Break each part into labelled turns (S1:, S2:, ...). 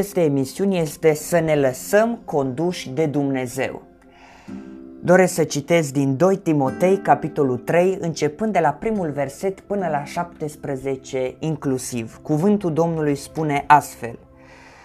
S1: aceste emisiuni este să ne lăsăm conduși de Dumnezeu. Doresc să citesc din 2 Timotei, capitolul 3, începând de la primul verset până la 17 inclusiv. Cuvântul Domnului spune astfel.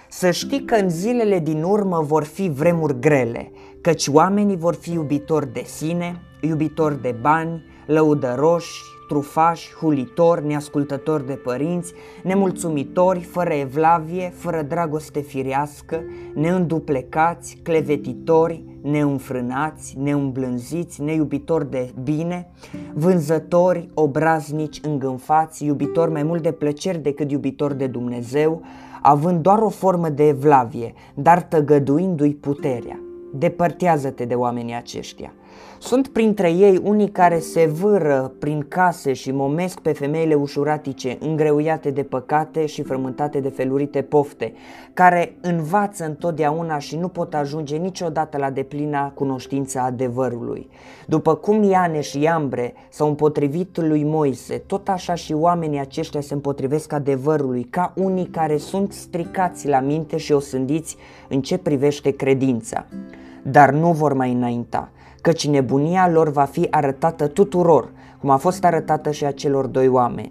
S1: Să știi că în zilele din urmă vor fi vremuri grele, căci oamenii vor fi iubitori de sine, iubitori de bani, lăudăroși, trufași, hulitori, neascultători de părinți, nemulțumitori, fără evlavie, fără dragoste firească, neînduplecați, clevetitori, neînfrânați, neîmblânziți, neiubitori de bine, vânzători, obraznici, îngânfați, iubitori mai mult de plăceri decât iubitori de Dumnezeu, având doar o formă de evlavie, dar tăgăduindu-i puterea. Depărtează-te de oamenii aceștia. Sunt printre ei unii care se vâră prin case și momesc pe femeile ușuratice, îngreuiate de păcate și frământate de felurite pofte, care învață întotdeauna și nu pot ajunge niciodată la deplina cunoștința adevărului. După cum Iane și Iambre s-au împotrivit lui Moise, tot așa și oamenii aceștia se împotrivesc adevărului, ca unii care sunt stricați la minte și osândiți în ce privește credința. Dar nu vor mai înainta căci nebunia lor va fi arătată tuturor, cum a fost arătată și acelor doi oameni.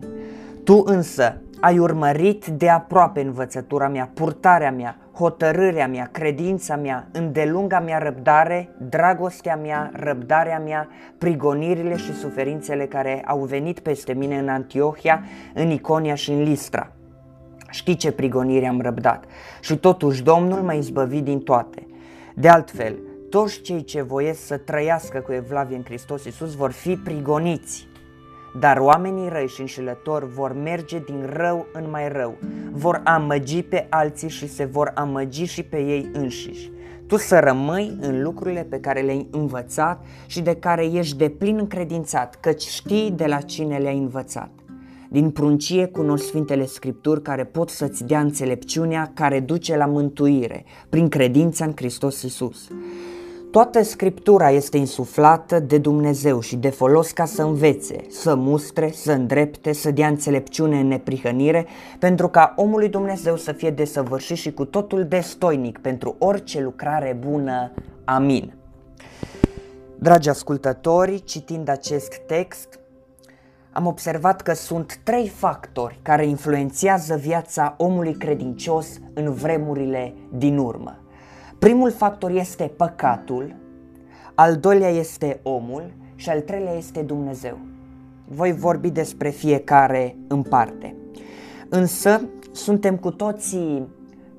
S1: Tu însă ai urmărit de aproape învățătura mea, purtarea mea, hotărârea mea, credința mea, îndelunga mea răbdare, dragostea mea, răbdarea mea, prigonirile și suferințele care au venit peste mine în Antiohia, în Iconia și în Listra. Știi ce prigonire am răbdat și totuși Domnul m-a izbăvit din toate. De altfel, toți cei ce voiesc să trăiască cu evlavie în Hristos Iisus vor fi prigoniți. Dar oamenii răi și înșelători vor merge din rău în mai rău, vor amăgi pe alții și se vor amăgi și pe ei înșiși. Tu să rămâi în lucrurile pe care le-ai învățat și de care ești de plin încredințat, căci știi de la cine le-ai învățat. Din pruncie cunosc Sfintele Scripturi care pot să-ți dea înțelepciunea care duce la mântuire, prin credința în Hristos Iisus. Toată Scriptura este insuflată de Dumnezeu și de folos ca să învețe, să mustre, să îndrepte, să dea înțelepciune în neprihănire, pentru ca omul lui Dumnezeu să fie desăvârșit și cu totul destoinic pentru orice lucrare bună. Amin. Dragi ascultători, citind acest text, am observat că sunt trei factori care influențează viața omului credincios în vremurile din urmă. Primul factor este păcatul, al doilea este omul și al treilea este Dumnezeu. Voi vorbi despre fiecare în parte. Însă suntem cu toții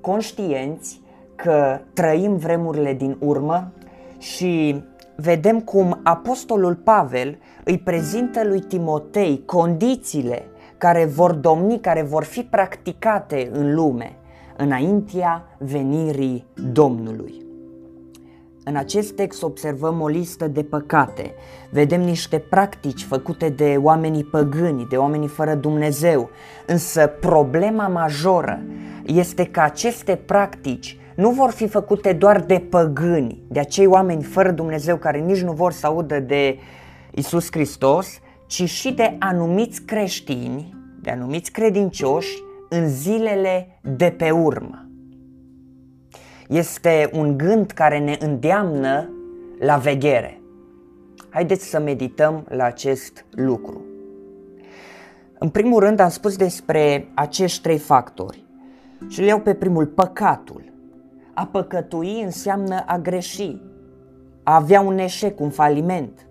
S1: conștienți că trăim vremurile din urmă și vedem cum Apostolul Pavel îi prezintă lui Timotei condițiile care vor domni, care vor fi practicate în lume înaintea venirii Domnului. În acest text observăm o listă de păcate, vedem niște practici făcute de oamenii păgâni, de oamenii fără Dumnezeu, însă problema majoră este că aceste practici nu vor fi făcute doar de păgâni, de acei oameni fără Dumnezeu care nici nu vor să audă de Isus Hristos, ci și de anumiți creștini, de anumiți credincioși în zilele de pe urmă. Este un gând care ne îndeamnă la veghere. Haideți să medităm la acest lucru. În primul rând am spus despre acești trei factori și le iau pe primul, păcatul. A păcătui înseamnă a greși, a avea un eșec, un faliment.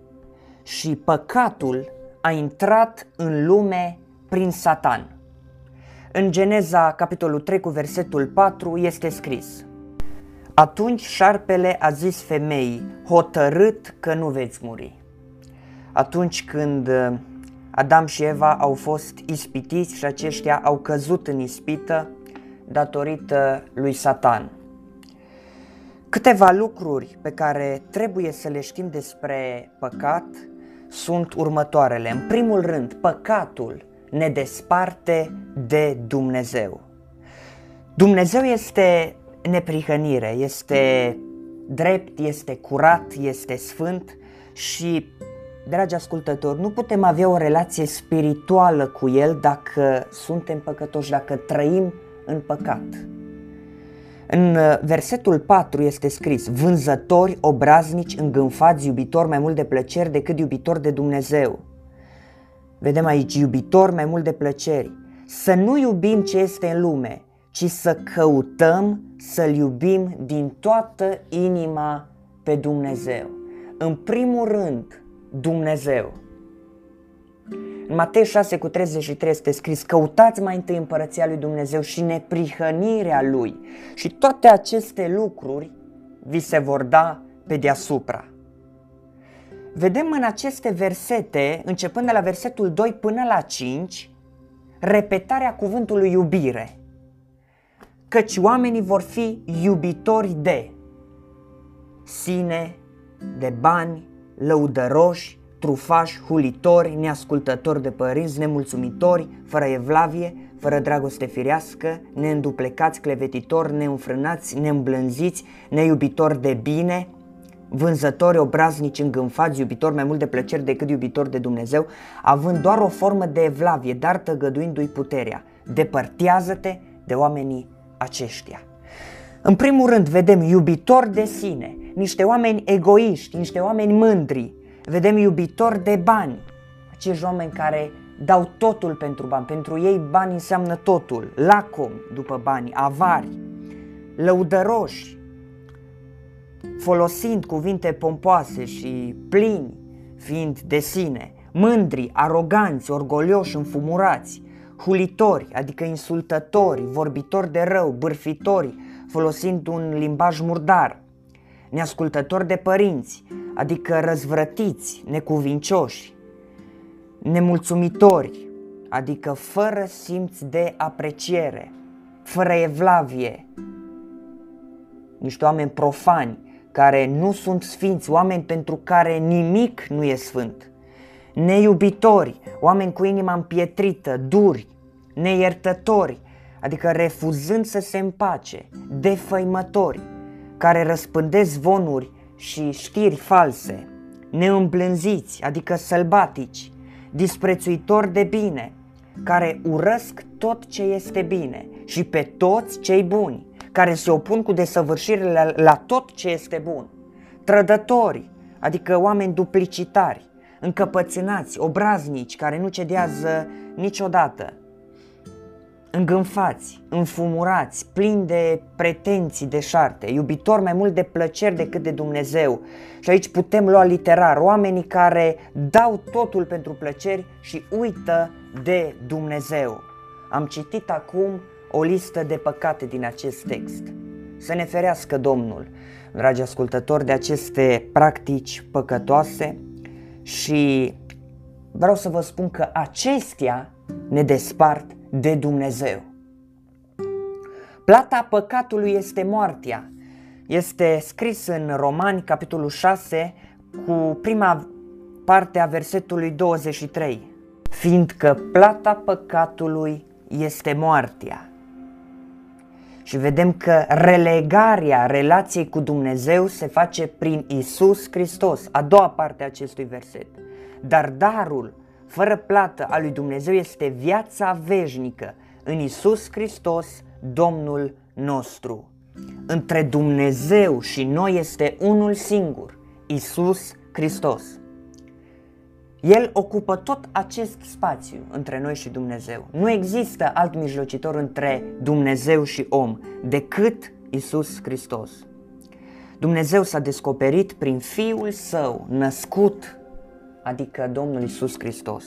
S1: Și păcatul a intrat în lume prin Satan. În Geneza, capitolul 3, cu versetul 4, este scris Atunci șarpele a zis femeii, hotărât că nu veți muri. Atunci când uh, Adam și Eva au fost ispitiți și aceștia au căzut în ispită datorită lui Satan. Câteva lucruri pe care trebuie să le știm despre păcat sunt următoarele. În primul rând, păcatul ne desparte de Dumnezeu. Dumnezeu este neprihănire, este drept, este curat, este sfânt și, dragi ascultători, nu putem avea o relație spirituală cu El dacă suntem păcătoși, dacă trăim în păcat. În uh, versetul 4 este scris, vânzători, obraznici, îngânfați, iubitori mai mult de plăceri decât iubitori de Dumnezeu. Vedem aici, iubitori mai mult de plăceri. Să nu iubim ce este în lume, ci să căutăm să-L iubim din toată inima pe Dumnezeu. În primul rând, Dumnezeu. În Matei 6 cu 33 este scris, căutați mai întâi împărăția lui Dumnezeu și neprihănirea lui și toate aceste lucruri vi se vor da pe deasupra. Vedem în aceste versete, începând de la versetul 2 până la 5, repetarea cuvântului iubire. Căci oamenii vor fi iubitori de sine, de bani, lăudăroși, trufași, hulitori, neascultători de părinți, nemulțumitori, fără evlavie, fără dragoste firească, neînduplecați, clevetitori, neînfrânați, neîmblânziți, neiubitori de bine, vânzători obraznici, îngânfați, iubitori mai mult de plăceri decât iubitori de Dumnezeu, având doar o formă de evlavie, dar tăgăduindu-i puterea. Depărtează-te de oamenii aceștia. În primul rând, vedem iubitori de sine, niște oameni egoiști, niște oameni mândri, vedem iubitori de bani, acești oameni care dau totul pentru bani, pentru ei bani înseamnă totul, lacom după bani, avari, lăudăroși, folosind cuvinte pompoase și plini, fiind de sine, mândri, aroganți, orgolioși, înfumurați, hulitori, adică insultători, vorbitori de rău, bârfitori, folosind un limbaj murdar, neascultători de părinți, adică răzvrătiți, necuvincioși, nemulțumitori, adică fără simț de apreciere, fără evlavie, niște oameni profani care nu sunt sfinți, oameni pentru care nimic nu e sfânt, neiubitori, oameni cu inima împietrită, duri, neiertători, adică refuzând să se împace, defăimători, care răspândesc zvonuri și știri false, neîmblânziți, adică sălbatici, disprețuitori de bine, care urăsc tot ce este bine și pe toți cei buni, care se opun cu desăvârșire la, la tot ce este bun, trădători, adică oameni duplicitari, încăpățânați, obraznici, care nu cedează niciodată, îngânfați, înfumurați, plini de pretenții de șarte, iubitori mai mult de plăceri decât de Dumnezeu. Și aici putem lua literar oamenii care dau totul pentru plăceri și uită de Dumnezeu. Am citit acum o listă de păcate din acest text. Să ne ferească Domnul, dragi ascultători, de aceste practici păcătoase și vreau să vă spun că acestea ne despart de Dumnezeu. Plata păcatului este moartea. Este scris în Romani, capitolul 6, cu prima parte a versetului 23. Fiindcă plata păcatului este moartea. Și vedem că relegarea relației cu Dumnezeu se face prin Isus Hristos, a doua parte a acestui verset. Dar darul fără plată a lui Dumnezeu este viața veșnică în Isus Hristos, Domnul nostru. Între Dumnezeu și noi este unul singur, Isus Hristos. El ocupă tot acest spațiu între noi și Dumnezeu. Nu există alt mijlocitor între Dumnezeu și om decât Isus Hristos. Dumnezeu s-a descoperit prin Fiul Său, născut adică Domnul Isus Hristos.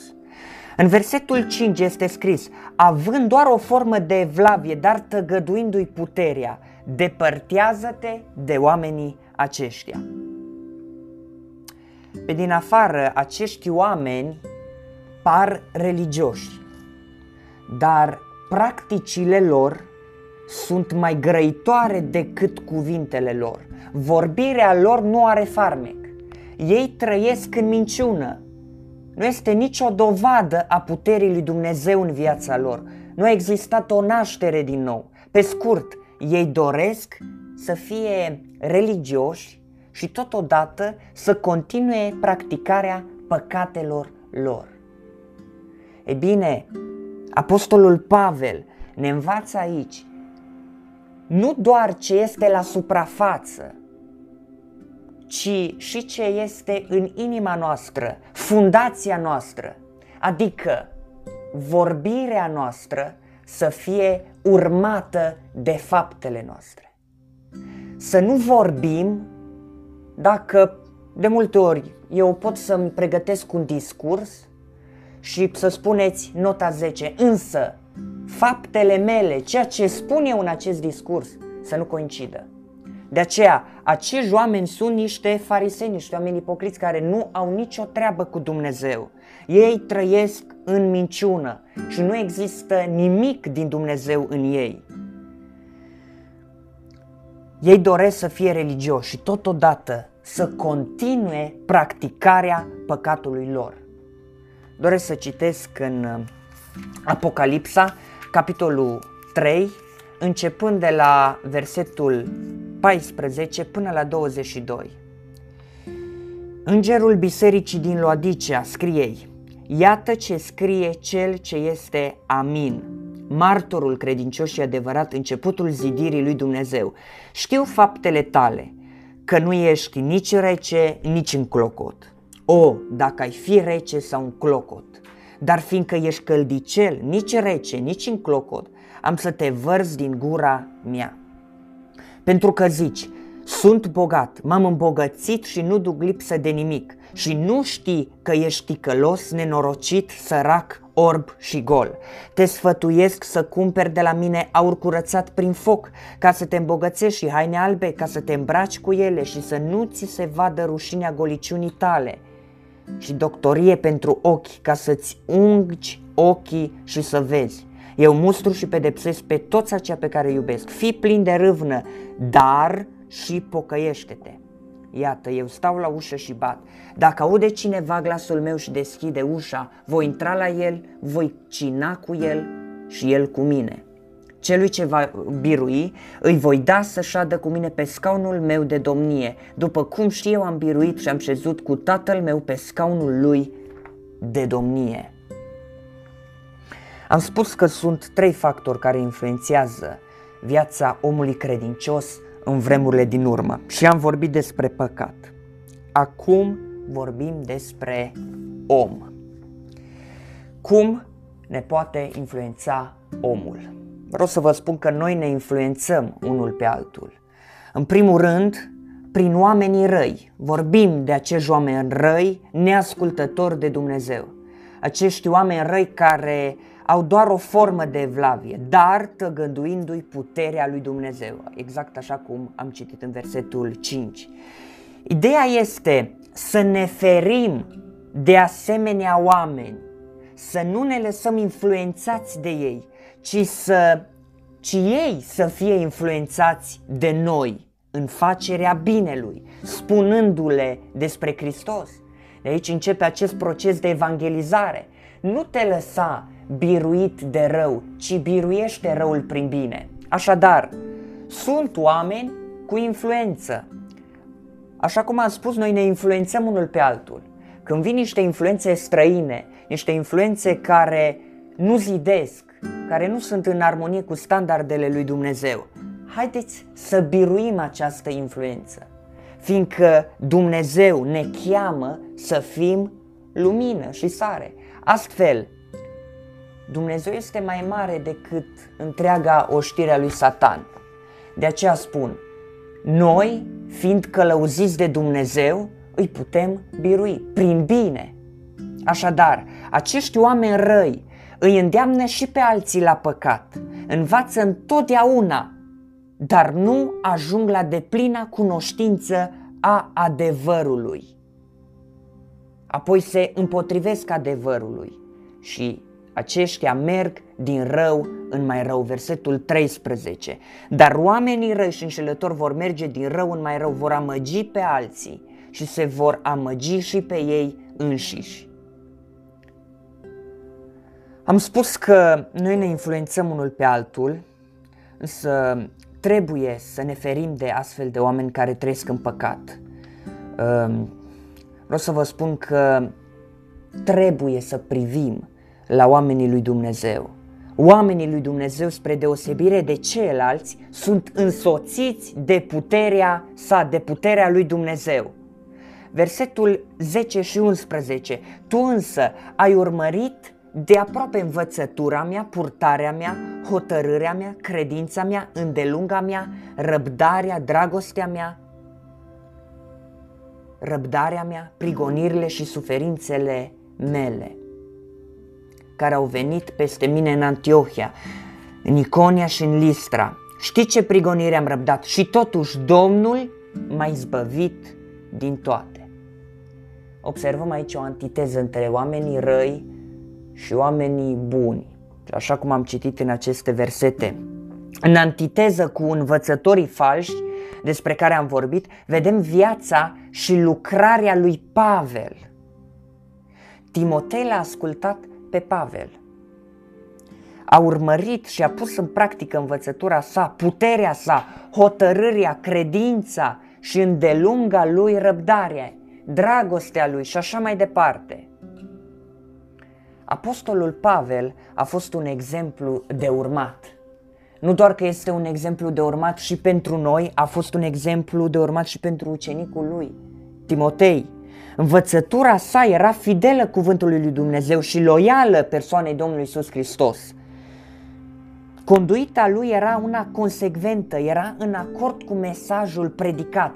S1: În versetul 5 este scris, având doar o formă de evlavie, dar tăgăduindu-i puterea, depărtează-te de oamenii aceștia. Pe din afară, acești oameni par religioși, dar practicile lor sunt mai grăitoare decât cuvintele lor. Vorbirea lor nu are farmec. Ei trăiesc în minciună. Nu este nicio dovadă a puterii lui Dumnezeu în viața lor. Nu a existat o naștere din nou. Pe scurt, ei doresc să fie religioși și totodată să continue practicarea păcatelor lor. E bine, Apostolul Pavel ne învață aici nu doar ce este la suprafață, ci și ce este în inima noastră, fundația noastră, adică vorbirea noastră să fie urmată de faptele noastre. Să nu vorbim dacă de multe ori eu pot să-mi pregătesc un discurs și să spuneți nota 10, însă faptele mele, ceea ce spun eu în acest discurs, să nu coincidă. De aceea, acești oameni sunt niște farisei, niște oameni ipocriți care nu au nicio treabă cu Dumnezeu. Ei trăiesc în minciună și nu există nimic din Dumnezeu în ei. Ei doresc să fie religioși și totodată să continue practicarea păcatului lor. Doresc să citesc în uh, Apocalipsa, capitolul 3, începând de la versetul 14 până la 22. Îngerul bisericii din Loadicea scrie Iată ce scrie cel ce este Amin, martorul credincios și adevărat, începutul zidirii lui Dumnezeu. Știu faptele tale, că nu ești nici rece, nici în clocot. O, dacă ai fi rece sau un clocot, dar fiindcă ești căldicel, nici rece, nici în clocot, am să te vărz din gura mea. Pentru că zici, sunt bogat, m-am îmbogățit și nu duc lipsă de nimic și nu știi că ești ticălos, nenorocit, sărac, orb și gol. Te sfătuiesc să cumperi de la mine aur curățat prin foc, ca să te îmbogățești și haine albe, ca să te îmbraci cu ele și să nu ți se vadă rușinea goliciunii tale. Și doctorie pentru ochi, ca să-ți ungi ochii și să vezi. Eu mustru și pedepsesc pe toți aceia pe care iubesc. Fii plin de râvnă, dar și pocăiește-te. Iată, eu stau la ușă și bat. Dacă aude cineva glasul meu și deschide ușa, voi intra la el, voi cina cu el și el cu mine. Celui ce va birui, îi voi da să șadă cu mine pe scaunul meu de domnie, după cum și eu am biruit și am șezut cu tatăl meu pe scaunul lui de domnie. Am spus că sunt trei factori care influențează viața omului credincios în vremurile din urmă și am vorbit despre păcat. Acum vorbim despre om. Cum ne poate influența omul? Vreau să vă spun că noi ne influențăm unul pe altul. În primul rând, prin oamenii răi. Vorbim de acești oameni răi, neascultători de Dumnezeu. Acești oameni răi care au doar o formă de evlavie, dar tăgăduindu-i puterea lui Dumnezeu, exact așa cum am citit în versetul 5. Ideea este să ne ferim de asemenea oameni, să nu ne lăsăm influențați de ei, ci să ci ei să fie influențați de noi în facerea binelui, spunându-le despre Hristos. De aici începe acest proces de evangelizare. Nu te lăsa biruit de rău, ci biruiește răul prin bine. Așadar, sunt oameni cu influență. Așa cum am spus, noi ne influențăm unul pe altul. Când vin niște influențe străine, niște influențe care nu zidesc, care nu sunt în armonie cu standardele lui Dumnezeu, haideți să biruim această influență, fiindcă Dumnezeu ne cheamă să fim lumină și sare. Astfel, Dumnezeu este mai mare decât întreaga oștire a lui Satan. De aceea spun, noi, fiind călăuziți de Dumnezeu, îi putem birui prin bine. Așadar, acești oameni răi îi îndeamnă și pe alții la păcat, învață întotdeauna, dar nu ajung la deplina cunoștință a adevărului. Apoi se împotrivesc adevărului și aceștia merg din rău în mai rău, versetul 13. Dar oamenii răi și înșelători vor merge din rău în mai rău, vor amăgi pe alții și se vor amăgi și pe ei înșiși. Am spus că noi ne influențăm unul pe altul, însă trebuie să ne ferim de astfel de oameni care trăiesc în păcat. Ehm, vreau să vă spun că trebuie să privim la oamenii lui Dumnezeu. oamenii lui Dumnezeu, spre deosebire de ceilalți, sunt însoțiți de puterea sa, de puterea lui Dumnezeu. Versetul 10 și 11. Tu însă ai urmărit de aproape învățătura mea, purtarea mea, hotărârea mea, credința mea, îndelunga mea, răbdarea, dragostea mea, răbdarea mea, prigonirile și suferințele mele care au venit peste mine în Antiohia, în Iconia și în Listra. Știi ce prigonire am răbdat și totuși Domnul m-a izbăvit din toate. Observăm aici o antiteză între oamenii răi și oamenii buni, așa cum am citit în aceste versete. În antiteză cu învățătorii falși despre care am vorbit, vedem viața și lucrarea lui Pavel. Timotei l-a ascultat pe Pavel. A urmărit și a pus în practică învățătura sa, puterea sa, hotărârea, credința și îndelunga lui răbdarea, dragostea lui și așa mai departe. Apostolul Pavel a fost un exemplu de urmat. Nu doar că este un exemplu de urmat și pentru noi, a fost un exemplu de urmat și pentru ucenicul lui, Timotei. Învățătura sa era fidelă cuvântului lui Dumnezeu și loială persoanei Domnului Isus Hristos. Conduita lui era una consecventă, era în acord cu mesajul predicat.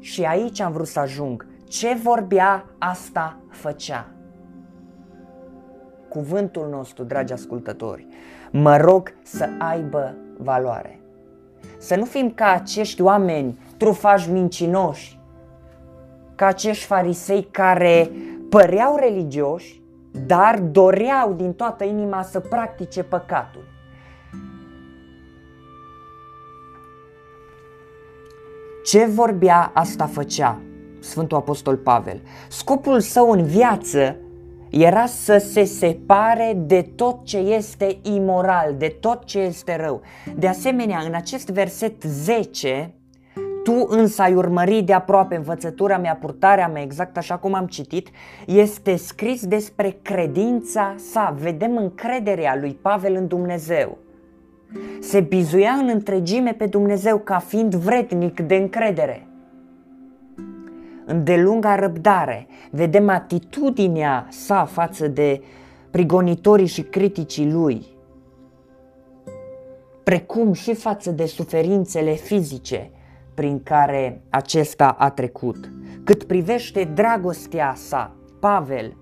S1: Și aici am vrut să ajung. Ce vorbea, asta făcea. Cuvântul nostru, dragi ascultători, mă rog să aibă valoare. Să nu fim ca acești oameni trufași mincinoși, ca acești farisei care păreau religioși, dar doreau din toată inima să practice păcatul. Ce vorbea, asta făcea Sfântul Apostol Pavel. Scopul său în viață era să se separe de tot ce este imoral, de tot ce este rău. De asemenea, în acest verset 10, tu însă ai urmărit de aproape învățătura mea, purtarea mea, exact așa cum am citit, este scris despre credința sa. Vedem încrederea lui Pavel în Dumnezeu. Se bizuia în întregime pe Dumnezeu ca fiind vrednic de încredere. În delunga răbdare vedem atitudinea sa față de prigonitorii și criticii lui, precum și față de suferințele fizice prin care acesta a trecut. Cât privește dragostea sa, Pavel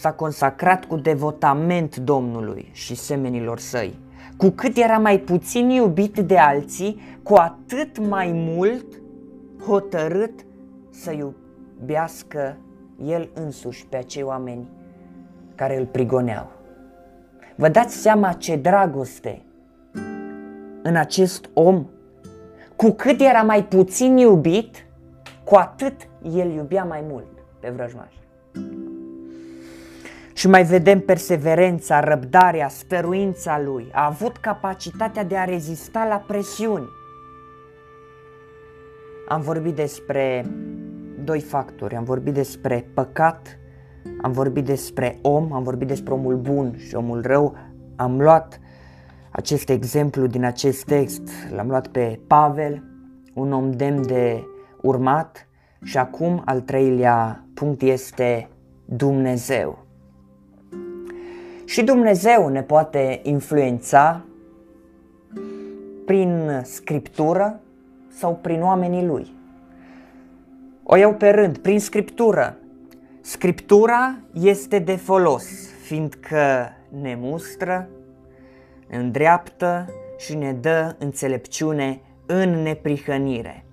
S1: s-a consacrat cu devotament Domnului și semenilor săi. Cu cât era mai puțin iubit de alții, cu atât mai mult hotărât să iubească el însuși pe acei oameni care îl prigoneau. Vă dați seama ce dragoste în acest om cu cât era mai puțin iubit, cu atât el iubea mai mult pe vrăjmaș. Și mai vedem perseverența, răbdarea, stăruința lui. A avut capacitatea de a rezista la presiuni. Am vorbit despre doi factori. Am vorbit despre păcat, am vorbit despre om, am vorbit despre omul bun și omul rău. Am luat acest exemplu din acest text l-am luat pe Pavel, un om demn de urmat și acum al treilea punct este Dumnezeu. Și Dumnezeu ne poate influența prin scriptură sau prin oamenii lui. O iau pe rând, prin scriptură. Scriptura este de folos, fiindcă ne mustră, ne îndreaptă și ne dă înțelepciune în neprihănire.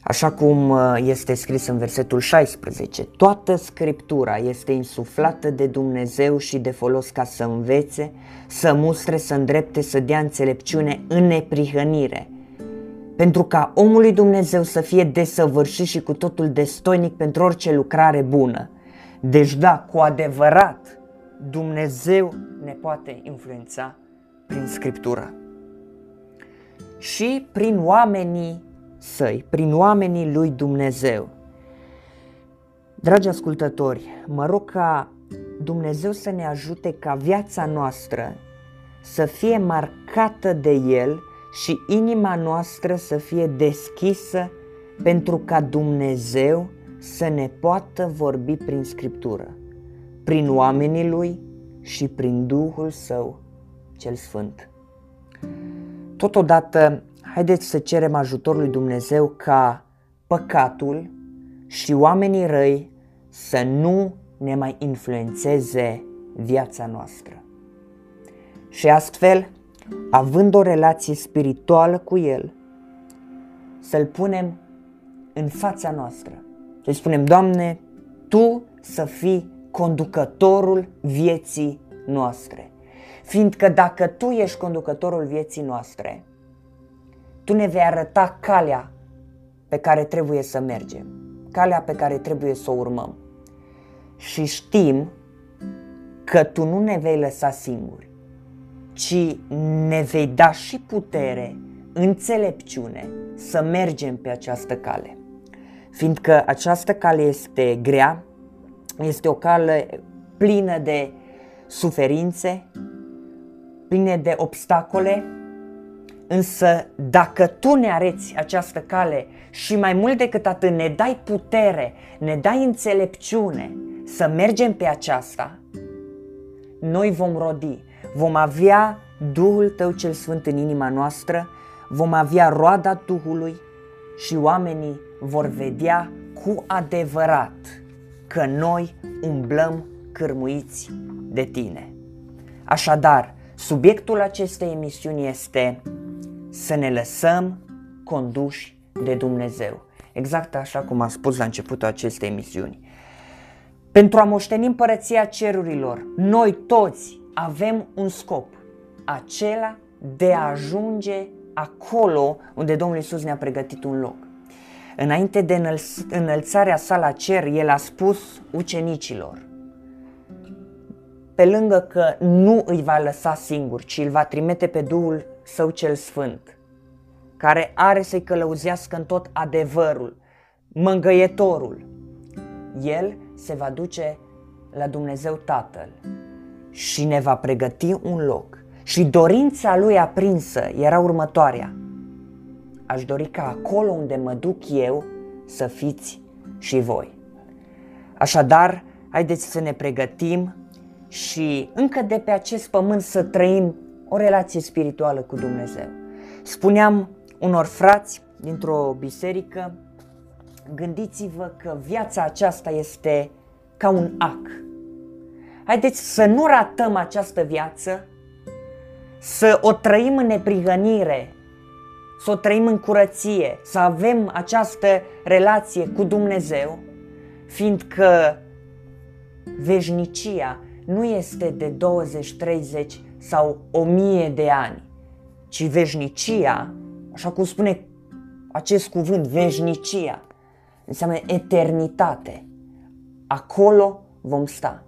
S1: Așa cum uh, este scris în versetul 16, toată scriptura este insuflată de Dumnezeu și de folos ca să învețe, să mustre, să îndrepte, să dea înțelepciune în neprihănire, pentru ca omului Dumnezeu să fie desăvârșit și cu totul destoinic pentru orice lucrare bună. Deci da, cu adevărat, Dumnezeu ne poate influența prin Scriptură și prin oamenii săi, prin oamenii lui Dumnezeu. Dragi ascultători, mă rog ca Dumnezeu să ne ajute ca viața noastră să fie marcată de El și inima noastră să fie deschisă pentru ca Dumnezeu să ne poată vorbi prin Scriptură, prin oamenii Lui și prin Duhul Său cel Sfânt. Totodată, haideți să cerem ajutorul lui Dumnezeu ca păcatul și oamenii răi să nu ne mai influențeze viața noastră. Și astfel, având o relație spirituală cu El, să-L punem în fața noastră. Să spunem, Doamne, Tu să fii conducătorul vieții noastre. Fiindcă dacă Tu ești conducătorul vieții noastre, Tu ne vei arăta calea pe care trebuie să mergem, calea pe care trebuie să o urmăm. Și știm că Tu nu ne vei lăsa singuri, ci ne vei da și putere, înțelepciune să mergem pe această cale. Fiindcă această cale este grea, este o cale plină de suferințe, pline de obstacole, însă dacă tu ne areți această cale și mai mult decât atât ne dai putere, ne dai înțelepciune să mergem pe aceasta, noi vom rodi, vom avea Duhul Tău cel Sfânt în inima noastră, vom avea roada Duhului și oamenii vor vedea cu adevărat că noi umblăm cârmuiți de tine. Așadar, subiectul acestei emisiuni este să ne lăsăm conduși de Dumnezeu. Exact așa cum am spus la începutul acestei emisiuni. Pentru a moșteni împărăția cerurilor, noi toți avem un scop, acela de a ajunge acolo unde Domnul Isus ne-a pregătit un loc. Înainte de înălțarea sa la cer, el a spus ucenicilor, pe lângă că nu îi va lăsa singur, ci îl va trimite pe Duhul Său cel Sfânt, care are să-i călăuzească în tot adevărul, mângăietorul. El se va duce la Dumnezeu Tatăl și ne va pregăti un loc. Și dorința lui aprinsă era următoarea. Aș dori ca acolo unde mă duc eu să fiți și voi. Așadar, haideți să ne pregătim și încă de pe acest pământ să trăim o relație spirituală cu Dumnezeu. Spuneam unor frați dintr-o biserică, gândiți-vă că viața aceasta este ca un ac. Haideți să nu ratăm această viață, să o trăim în neprihănire, să o trăim în curăție, să avem această relație cu Dumnezeu, fiindcă veșnicia nu este de 20, 30 sau 1000 de ani, ci veșnicia, așa cum spune acest cuvânt, veșnicia, înseamnă eternitate. Acolo vom sta.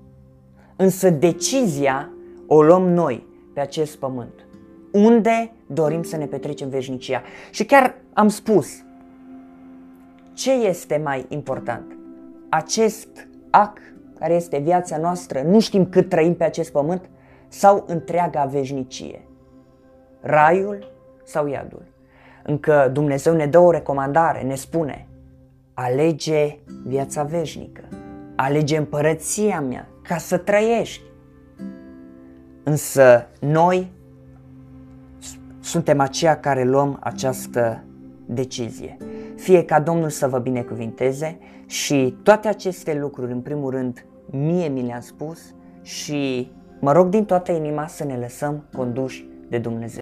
S1: Însă decizia o luăm noi pe acest pământ. Unde dorim să ne petrecem veșnicia? Și chiar am spus, ce este mai important? Acest ac care este viața noastră, nu știm cât trăim pe acest pământ, sau întreaga veșnicie? Raiul sau iadul? Încă Dumnezeu ne dă o recomandare, ne spune, alege viața veșnică, alege împărăția mea ca să trăiești. Însă noi suntem aceia care luăm această decizie. Fie ca Domnul să vă binecuvinteze și toate aceste lucruri, în primul rând, mie mi le-a spus și mă rog din toată inima să ne lăsăm conduși de Dumnezeu.